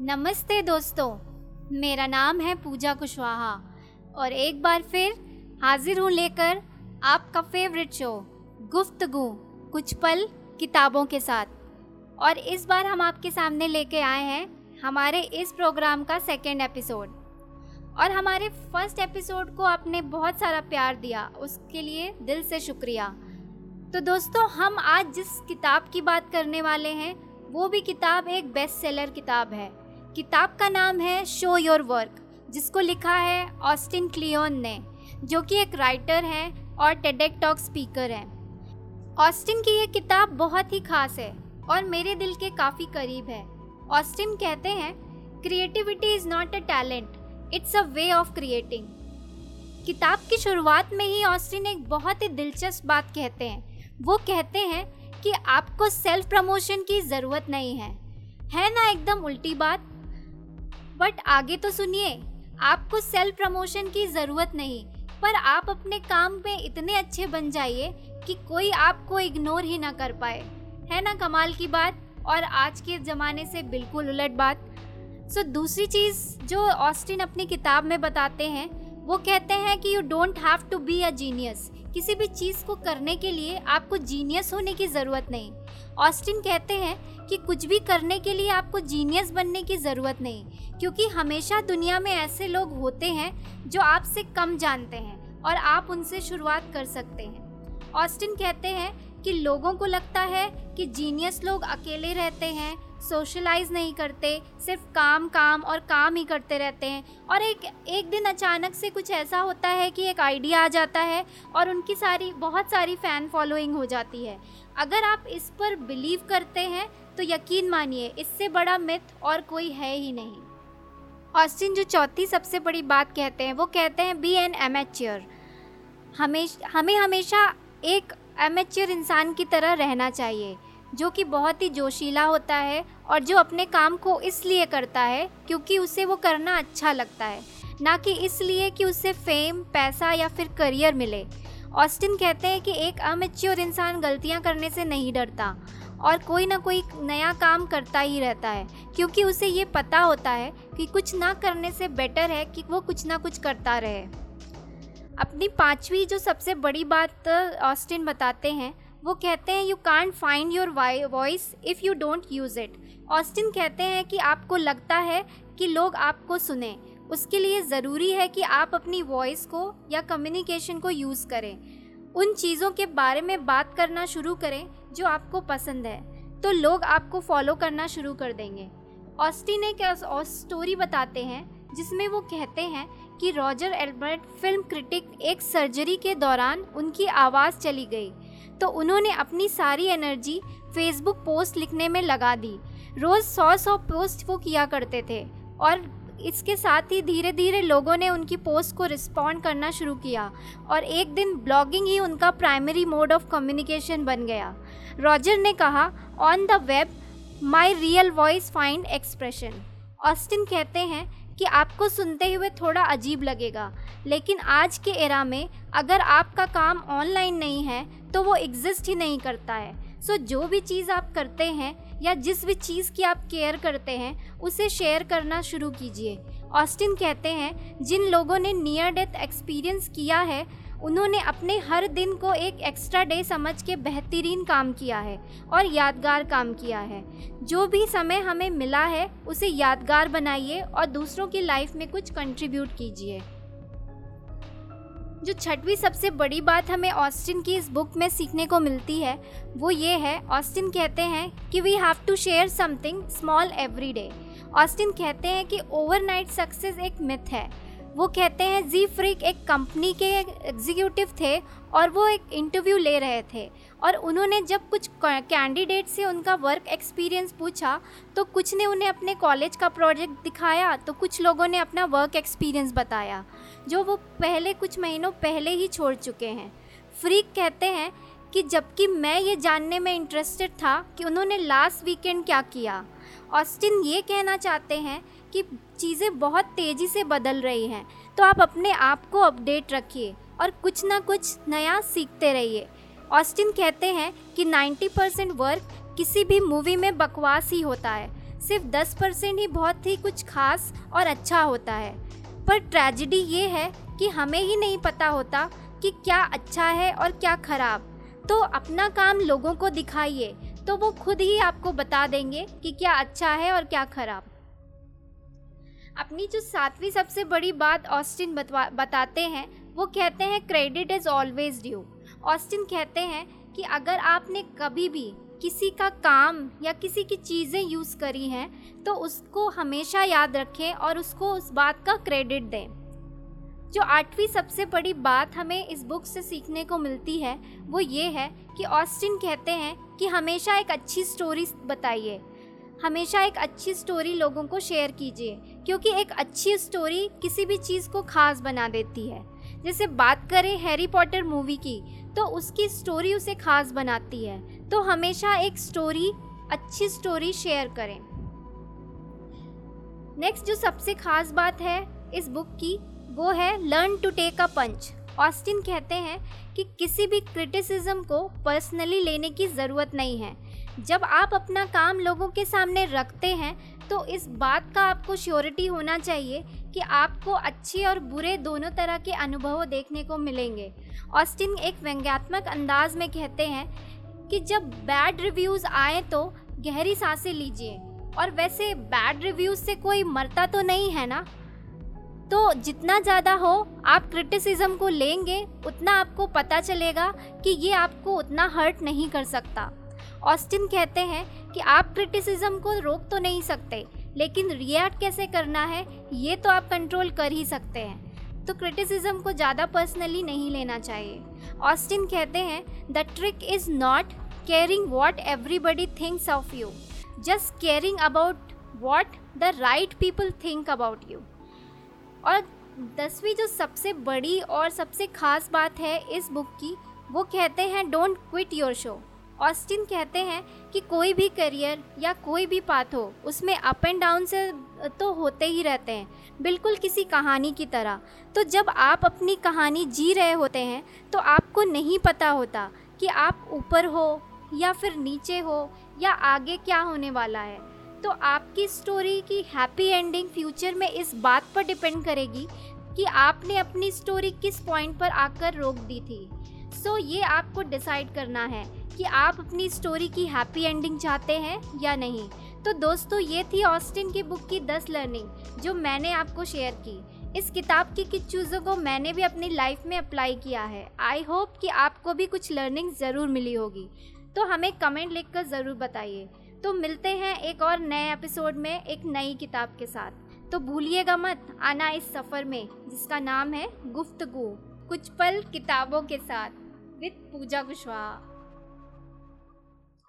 नमस्ते दोस्तों, मेरा नाम है पूजा कुशवाहा और एक बार फिर हाजिर हूँ लेकर आपका फेवरेट शो गुफ्तगु, कुछ पल किताबों के साथ। और इस बार हम आपके सामने लेके आए हैं हमारे इस प्रोग्राम का सेकेंड एपिसोड और हमारे फ़र्स्ट एपिसोड को आपने बहुत सारा प्यार दिया, उसके लिए दिल से शुक्रिया। तो दोस्तों, हम आज जिस किताब की बात करने वाले हैं, वो भी किताब, एक बेस्ट सेलर किताब है। किताब का नाम है शो योर वर्क जिसको लिखा है ऑस्टिन क्लियोन ने, जो कि एक राइटर हैं और टेडेक टॉक स्पीकर हैं। ऑस्टिन की ये किताब बहुत ही खास है और मेरे दिल के काफ़ी करीब है। ऑस्टिन कहते हैं creativity is not a talent it's a way of creating किताब की शुरुआत में ही ऑस्टिन एक बहुत ही दिलचस्प बात कहते हैं। वो कहते हैं कि आपको सेल्फ प्रमोशन की ज़रूरत नहीं है। है ना एकदम उल्टी बात? बट आगे तो सुनिए आपको सेल्फ प्रमोशन की ज़रूरत नहीं पर आप अपने काम में इतने अच्छे बन जाइए कि कोई आपको इग्नोर ही ना कर पाए। है ना कमाल की बात? और आज के ज़माने से बिल्कुल उलट बात। सो so, दूसरी चीज़ जो ऑस्टिन अपनी किताब में बताते हैं वो कहते हैं कि you don't have to be a genius किसी भी चीज़ को करने के लिए आपको जीनियस होने की ज़रूरत नहीं। ऑस्टिन कहते हैं कि कुछ भी करने के लिए आपको जीनियस बनने की ज़रूरत नहीं, क्योंकि हमेशा दुनिया में ऐसे लोग होते हैं जो आपसे कम जानते हैं और आप उनसे शुरुआत कर सकते हैं। ऑस्टिन कहते हैं कि लोगों को लगता है कि जीनियस लोग अकेले रहते हैं सोशलाइज नहीं करते, सिर्फ़ काम काम और काम ही करते रहते हैं। और एक एक दिन अचानक से कुछ ऐसा होता है कि एक आइडिया आ जाता है और उनकी सारी, बहुत सारी फ़ैन फॉलोइंग हो जाती है। अगर आप इस पर बिलीव करते हैं तो यकीन मानिए, इससे बड़ा मिथ और कोई है ही नहीं। ऑस्टिन जो चौथी सबसे बड़ी बात कहते हैं, वो कहते हैं बी एन एमेच्योर हमेश, हमें हमेशा एक एमेच्योर इंसान की तरह रहना चाहिए। जो कि बहुत ही जोशीला होता है और जो अपने काम को इसलिए करता है क्योंकि उसे वो करना अच्छा लगता है। ना कि इसलिए कि उसे फेम पैसा या फिर करियर मिले। ऑस्टिन कहते हैं कि एक अमेच्योर इंसान गलतियाँ करने से नहीं डरता और कोई ना कोई नया काम करता ही रहता है, क्योंकि उसे ये पता होता है कि कुछ ना करने से बेटर है कि वो कुछ ना कुछ करता रहे। अपनी पांचवी जो सबसे बड़ी बात ऑस्टिन बताते हैं वो कहते हैं you can't find your voice if you don't use it Austin कहते हैं कि आपको लगता है कि लोग आपको सुने। उसके लिए ज़रूरी है कि आप अपनी वॉइस को या कम्युनिकेशन को यूज़ करें। उन चीज़ों के बारे में बात करना शुरू करें जो आपको पसंद है। तो लोग आपको फॉलो करना शुरू कर देंगे। ऑस्टिन एक स्टोरी बताते हैं, जिसमें वो कहते हैं कि रॉजर एल्बर्ट फ़िल्म क्रिटिक एक सर्जरी के दौरान उनकी आवाज़ चली गई। तो उन्होंने अपनी सारी एनर्जी फेसबुक पोस्ट लिखने में लगा दी। रोज़ सौ सौ पोस्ट वो किया करते थे और इसके साथ ही धीरे धीरे लोगों ने उनकी पोस्ट को रिस्पॉन्ड करना शुरू किया और एक दिन ब्लॉगिंग ही उनका प्राइमरी मोड ऑफ़ कम्युनिकेशन बन गया। रॉजर ने कहा, on the web my real voice find expression. Austin कहते हैं कि आपको सुनते हुए थोड़ा अजीब लगेगा। लेकिन आज के एरा में अगर आपका काम ऑनलाइन नहीं है तो वो एग्जिस्ट ही नहीं करता है। सो जो भी चीज़ आप करते हैं या जिस भी चीज़ की आप केयर करते हैं, उसे शेयर करना शुरू कीजिए। ऑस्टिन कहते हैं, जिन लोगों ने नियर डेथ एक्सपीरियंस किया है, उन्होंने अपने हर दिन को एक एक्स्ट्रा डे समझ के बेहतरीन काम किया है और यादगार काम किया है। जो भी समय हमें मिला है, उसे यादगार बनाइए और दूसरों की लाइफ में कुछ कंट्रीब्यूट कीजिए। जो छठवीं सबसे बड़ी बात हमें ऑस्टिन की इस बुक में सीखने को मिलती है, वो ये है ऑस्टिन कहते हैं कि we have to share something small every day Austin कहते हैं कि ओवरनाइट सक्सेस एक मिथ है। वो कहते हैं, जी फ्रिक एक कंपनी के एग्जीक्यूटिव थे और वो एक इंटरव्यू ले रहे थे और उन्होंने जब कुछ कैंडिडेट से उनका वर्क एक्सपीरियंस पूछा तो कुछ ने उन्हें अपने कॉलेज का प्रोजेक्ट दिखाया तो कुछ लोगों ने अपना वर्क एक्सपीरियंस बताया, जो वो पहले कुछ महीनों पहले ही छोड़ चुके हैं। फ्रीक कहते हैं कि जबकि मैं ये जानने में इंटरेस्टेड था कि उन्होंने लास्ट वीकेंड क्या किया। ऑस्टिन ये कहना चाहते हैं कि चीज़ें बहुत तेज़ी से बदल रही हैं। तो आप अपने आप को अपडेट रखिए और कुछ ना कुछ नया सीखते रहिए। ऑस्टिन कहते हैं कि 90 परसेंट वर्क किसी भी मूवी में बकवास ही होता है। सिर्फ़ दस परसेंट ही बहुत ही कुछ खास और अच्छा होता है। पर ट्रेजिडी ये है कि हमें ही नहीं पता होता कि क्या अच्छा है और क्या खराब। तो अपना काम लोगों को दिखाइए तो वो खुद ही आपको बता देंगे कि क्या अच्छा है और क्या खराब। अपनी जो सातवीं सबसे बड़ी बात ऑस्टिन बताते हैं, वो कहते हैं credit is always due Austin कहते हैं कि अगर आपने कभी भी किसी का काम या किसी की चीज़ें यूज़ करी हैं तो उसको हमेशा याद रखें और उसको उस बात का क्रेडिट दें। जो आठवीं सबसे बड़ी बात हमें इस बुक से सीखने को मिलती है, वो ये है कि ऑस्टिन कहते हैं कि हमेशा एक अच्छी स्टोरी बताइए। हमेशा एक अच्छी स्टोरी लोगों को शेयर कीजिए, क्योंकि एक अच्छी स्टोरी किसी भी चीज़ को खास बना देती है। जैसे बात करें हैरी पॉटर मूवी की तो उसकी स्टोरी उसे खास बनाती है। तो हमेशा एक स्टोरी अच्छी स्टोरी शेयर करें। नेक्स्ट जो सबसे खास बात है इस बुक की, वो है learn to take a punch Austin कहते हैं कि किसी भी क्रिटिसिज्म को पर्सनली लेने की ज़रूरत नहीं है। जब आप अपना काम लोगों के सामने रखते हैं तो इस बात का आपको श्योरिटी होना चाहिए कि आपको अच्छे और बुरे दोनों तरह के अनुभव देखने को मिलेंगे। ऑस्टिन एक व्यंग्यात्मक अंदाज में कहते हैं कि जब बैड रिव्यूज़ आए तो गहरी साँसें लीजिए। और वैसे बैड रिव्यूज़ से कोई मरता तो नहीं है ना? तो जितना ज़्यादा हो, आप क्रिटिसिज्म को लेंगे, उतना आपको पता चलेगा कि ये आपको उतना हर्ट नहीं कर सकता। ऑस्टिन कहते हैं कि आप क्रिटिसिज्म को रोक तो नहीं सकते, लेकिन रिएक्ट कैसे करना है, ये तो आप कंट्रोल कर ही सकते हैं। तो क्रिटिसिज्म को ज़्यादा पर्सनली नहीं लेना चाहिए। ऑस्टिन कहते हैं, the trick is not caring what everybody thinks of you, just caring about what the right people think about you. और दसवीं जो सबसे बड़ी और सबसे ख़ास बात है इस बुक की, वो कहते हैं, don't quit your show. Austin कहते हैं कि कोई भी करियर या कोई भी पाथ हो उसमें अप एंड डाउन से तो होते ही रहते हैं। बिल्कुल किसी कहानी की तरह। तो जब आप अपनी कहानी जी रहे होते हैं तो आपको नहीं पता होता कि आप ऊपर हो या फिर नीचे हो या आगे क्या होने वाला है। तो आपकी स्टोरी की हैप्पी एंडिंग फ्यूचर में इस बात पर डिपेंड करेगी कि आपने अपनी स्टोरी किस पॉइंट पर आकर रोक दी थी। सो so, ये आपको डिसाइड करना है। कि आप अपनी स्टोरी की हैप्पी एंडिंग चाहते हैं या नहीं। तो दोस्तों, ये थी ऑस्टिन की बुक की दस लर्निंग जो मैंने आपको शेयर की। इस किताब की कुछ चीज़ों को मैंने भी अपनी लाइफ में अप्लाई किया है। आई होप कि आपको भी कुछ लर्निंग ज़रूर मिली होगी। तो हमें कमेंट लिखकर ज़रूर बताइए। तो मिलते हैं एक और नए एपिसोड में, एक नई किताब के साथ। तो भूलिएगा मत, आना इस सफ़र में, जिसका नाम है गुफ्तगु, कुछ पल किताबों के साथ, विद पूजा कुशवाहा।